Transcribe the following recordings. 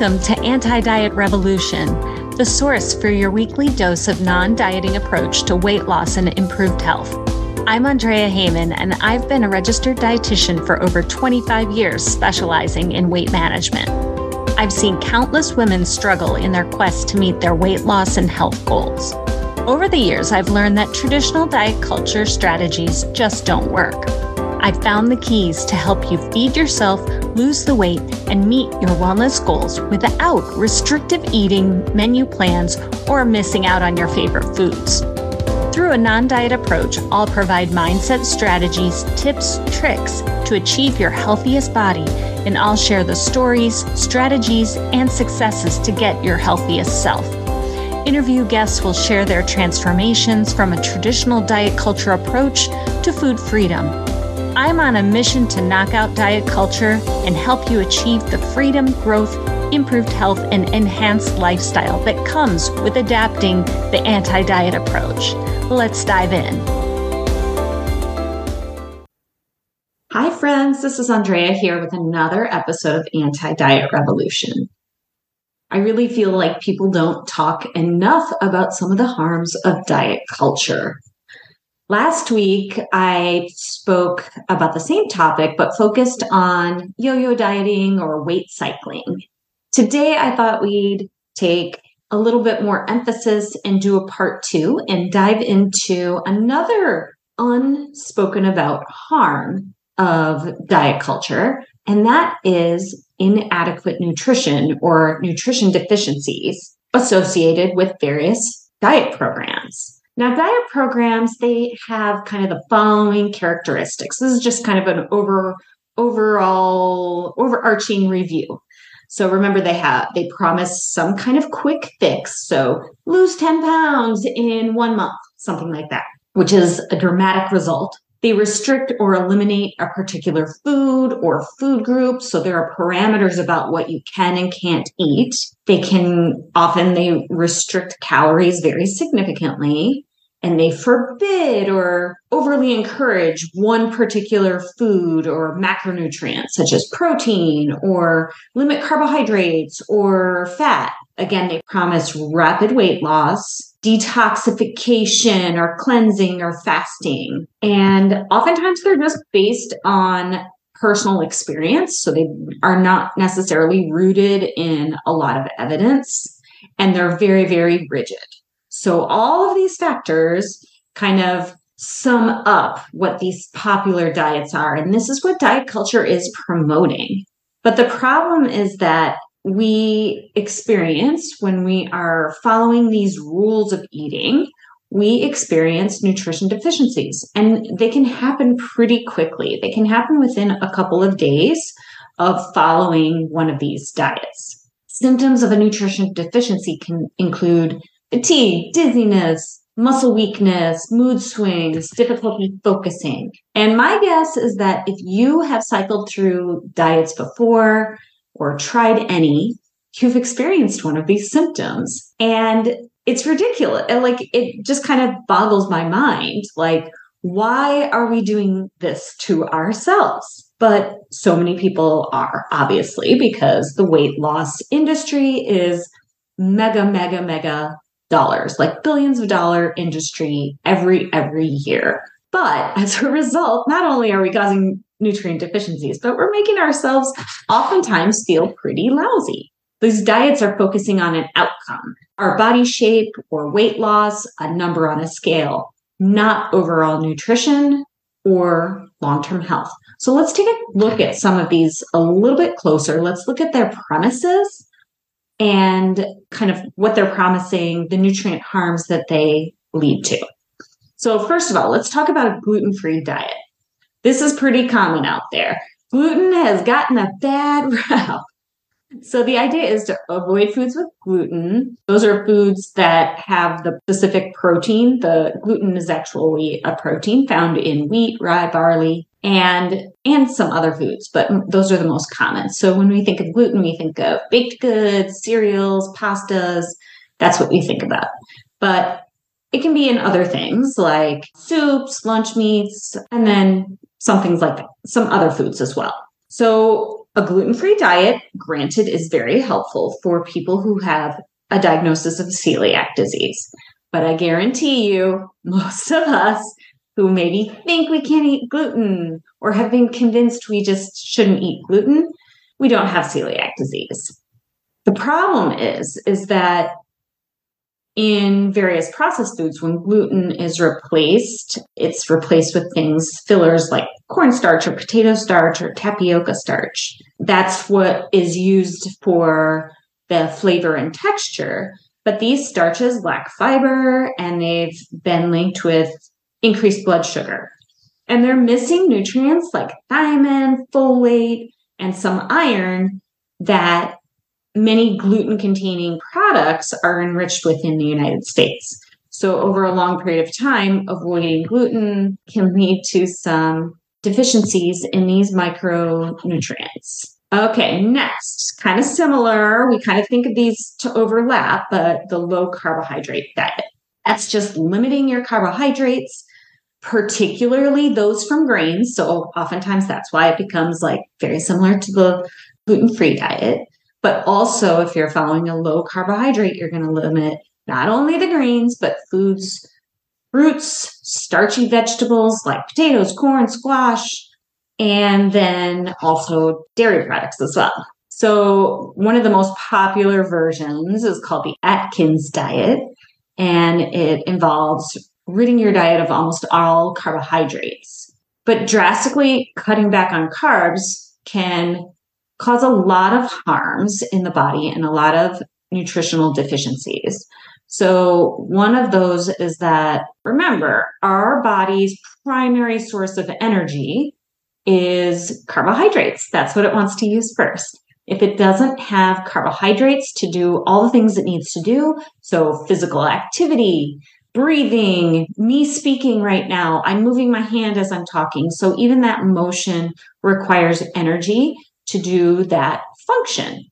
Welcome to Anti Diet Revolution, the source for your weekly dose of non dieting approach to weight loss and improved health. I'm Andrea Heyman, and I've been a registered dietitian for over 25 years, specializing in weight management. I've seen countless women struggle in their quest to meet their weight loss and health goals. Over the years, I've learned that traditional diet culture strategies just don't work. I've found the keys to help you feed yourself, lose the weight, and meet your wellness goals without restrictive eating, menu plans, or missing out on your favorite foods. Through a non diet approach, I'll provide mindset strategies, tips, tricks to achieve your healthiest body, and I'll share the stories, strategies, and successes to get your healthiest self. Interview guests will share their transformations from a traditional diet culture approach to food freedom I'm on a mission to knock out diet culture and help you achieve the freedom, growth, improved health, and enhanced lifestyle that comes with adapting the anti diet approach. Let's dive in. Hi, friends. This is Andrea here with another episode of Anti Diet Revolution. I really feel like people don't talk enough about some of the harms of diet culture. Last week, I spoke about the same topic, but focused on yo yo dieting or weight cycling. Today, I thought we'd take a little bit more emphasis and do a part two and dive into another unspoken about harm of diet culture, and that is inadequate nutrition or nutrition deficiencies associated with various diet programs. Now, diet programs, they have kind of the following characteristics. This is just kind of an over overall overarching review. So remember they have they promise some kind of quick fix. So lose 10 pounds in 1 month, something like that, which is a dramatic result. They restrict or eliminate a particular food or food group. So there are parameters about what you can and can't eat. They can often they restrict calories very significantly and they forbid or overly encourage one particular food or macronutrient, such as protein, or limit carbohydrates or fat. Again, they promise rapid weight loss, detoxification or cleansing or fasting. And oftentimes they're just based on personal experience. So they are not necessarily rooted in a lot of evidence and they're very, very rigid. So all of these factors kind of sum up what these popular diets are. And this is what diet culture is promoting. But the problem is that we experience when we are following these rules of eating, we experience nutrition deficiencies and they can happen pretty quickly. They can happen within a couple of days of following one of these diets. Symptoms of a nutrition deficiency can include fatigue, dizziness, muscle weakness, mood swings, difficulty focusing. And my guess is that if you have cycled through diets before or tried any, you've experienced one of these symptoms. And it's ridiculous. Like it just kind of boggles my mind. Like, why are we doing this to ourselves? But so many people are, obviously, because the weight loss industry is mega, mega, mega dollars, like billions of dollar industry every every year. But as a result, not only are we causing nutrient deficiencies, but we're making ourselves oftentimes feel pretty lousy. These diets are focusing on an outcome, our body shape or weight loss, a number on a scale, not overall nutrition or long term health. So let's take a look at some of these a little bit closer. Let's look at their premises and kind of what they're promising, the nutrient harms that they lead to. So, first of all, let's talk about a gluten free diet. This is pretty common out there. Gluten has gotten a bad rap. So, the idea is to avoid foods with gluten. Those are foods that have the specific protein. The gluten is actually a protein found in wheat, rye, barley, and and some other foods, but those are the most common. So when we think of gluten, we think of baked goods, cereals, pastas. That's what we think about. But it can be in other things like soups, lunch meats, and then some things like that, some other foods as well. So a gluten free diet, granted, is very helpful for people who have a diagnosis of celiac disease. But I guarantee you, most of us who maybe think we can't eat gluten or have been convinced we just shouldn't eat gluten, we don't have celiac disease. The problem is, is that in various processed foods, when gluten is replaced, it's replaced with things, fillers like cornstarch or potato starch or tapioca starch. That's what is used for the flavor and texture. But these starches lack fiber and they've been linked with increased blood sugar. And they're missing nutrients like thiamine, folate, and some iron that many gluten containing products are enriched within the United States. So, over a long period of time, avoiding gluten can lead to some deficiencies in these micronutrients. Okay, next, kind of similar. We kind of think of these to overlap, but the low carbohydrate diet. That's just limiting your carbohydrates, particularly those from grains. So, oftentimes that's why it becomes like very similar to the gluten free diet. But also, if you're following a low carbohydrate, you're going to limit not only the grains, but foods, fruits, starchy vegetables like potatoes, corn, squash, and then also dairy products as well. So, one of the most popular versions is called the Atkins diet, and it involves ridding your diet of almost all carbohydrates. But drastically cutting back on carbs can cause a lot of harms in the body and a lot of nutritional deficiencies. So, one of those is that remember, our body's primary source of energy is carbohydrates. That's what it wants to use first. If it doesn't have carbohydrates to do all the things it needs to do, so physical activity, breathing, me speaking right now, I'm moving my hand as I'm talking. So even that motion requires energy to do that function.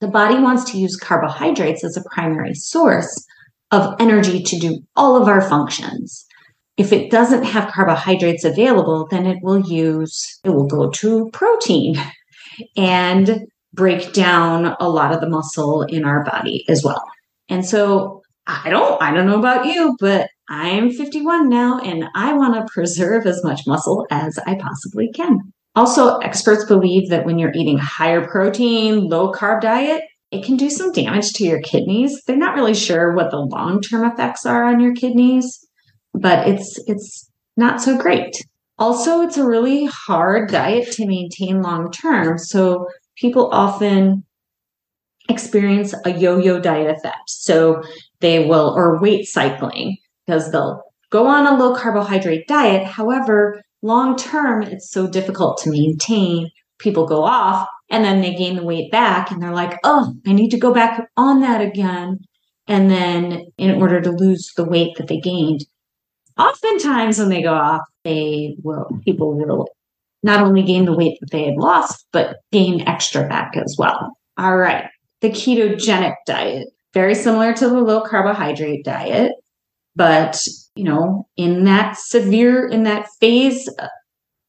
The body wants to use carbohydrates as a primary source of energy to do all of our functions. If it doesn't have carbohydrates available, then it will use, it will go to protein and break down a lot of the muscle in our body as well. And so I don't, I don't know about you, but I'm 51 now and I want to preserve as much muscle as I possibly can. Also, experts believe that when you're eating higher protein, low carb diet, it can do some damage to your kidneys. They're not really sure what the long-term effects are on your kidneys, but it's it's not so great. Also, it's a really hard diet to maintain long term. So people often experience a yo-yo diet effect. So they will or weight cycling because they'll go on a low carbohydrate diet. However, long term, it's so difficult to maintain. People go off and then they gain the weight back and they're like, oh, I need to go back on that again. And then in order to lose the weight that they gained, oftentimes when they go off, they will, people will not only gain the weight that they had lost, but gain extra back as well. All right. The ketogenic diet, very similar to the low carbohydrate diet, but you know, in that severe, in that phase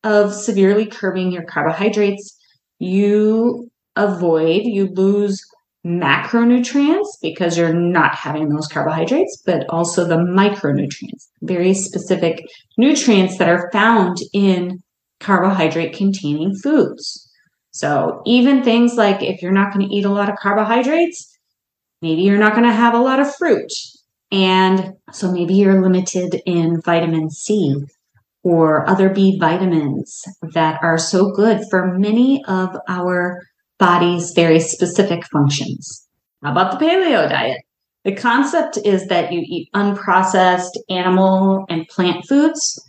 of severely curbing your carbohydrates, you avoid, you lose macronutrients because you're not having those carbohydrates, but also the micronutrients, very specific nutrients that are found in carbohydrate containing foods. So even things like if you're not going to eat a lot of carbohydrates, maybe you're not going to have a lot of fruit and so maybe you're limited in vitamin C or other B vitamins that are so good for many of our body's very specific functions. How about the paleo diet? The concept is that you eat unprocessed animal and plant foods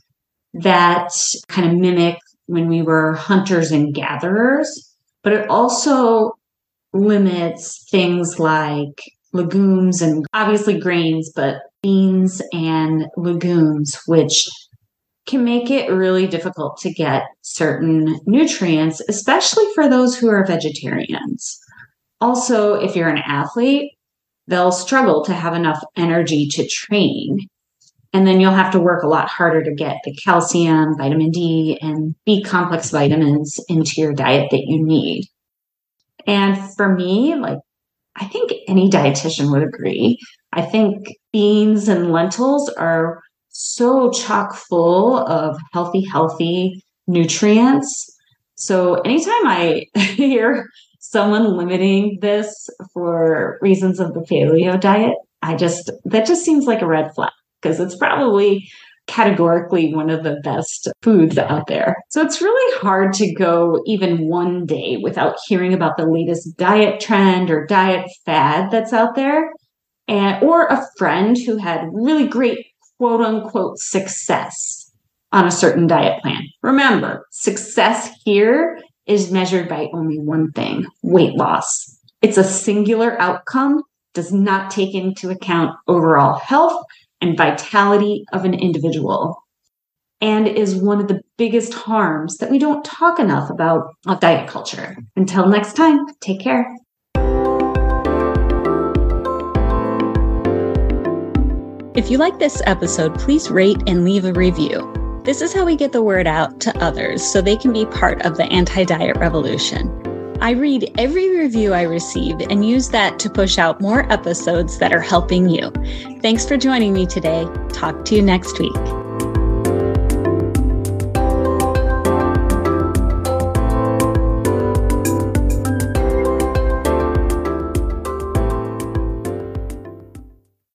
that kind of mimic when we were hunters and gatherers, but it also limits things like legumes and obviously grains, but beans and legumes, which can make it really difficult to get certain nutrients, especially for those who are vegetarians. Also, if you're an athlete, they'll struggle to have enough energy to train. And then you'll have to work a lot harder to get the calcium, vitamin D, and B complex vitamins into your diet that you need. And for me, like, I think any dietitian would agree. I think beans and lentils are so chock full of healthy, healthy nutrients. So anytime I hear someone limiting this for reasons of the paleo diet, I just, that just seems like a red flag because it's probably categorically one of the best foods out there. So it's really hard to go even one day without hearing about the latest diet trend or diet fad that's out there. And, or a friend who had really great quote unquote success on a certain diet plan. Remember, success here is measured by only one thing weight loss. It's a singular outcome, does not take into account overall health and vitality of an individual, and is one of the biggest harms that we don't talk enough about of diet culture. Until next time, take care. If you like this episode, please rate and leave a review. This is how we get the word out to others so they can be part of the anti diet revolution. I read every review I receive and use that to push out more episodes that are helping you. Thanks for joining me today. Talk to you next week.